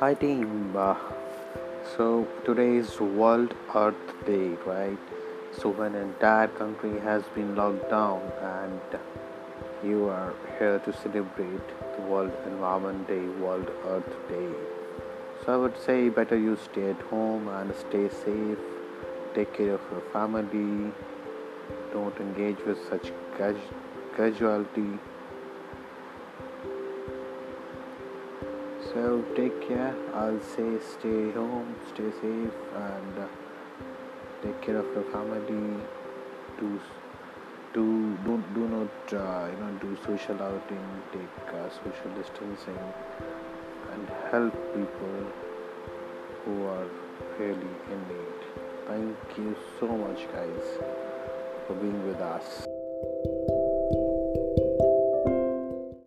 Hi team. Uh, so today is World Earth Day, right? So when an entire country has been locked down and you are here to celebrate the World Environment Day, World Earth Day. So I would say better you stay at home and stay safe. Take care of your family. Don't engage with such casualty So take care. I'll say stay home, stay safe, and uh, take care of your family. Do do do do not uh, you know do social outing. Take uh, social distancing and help people who are really in need. Thank you so much, guys, for being with us.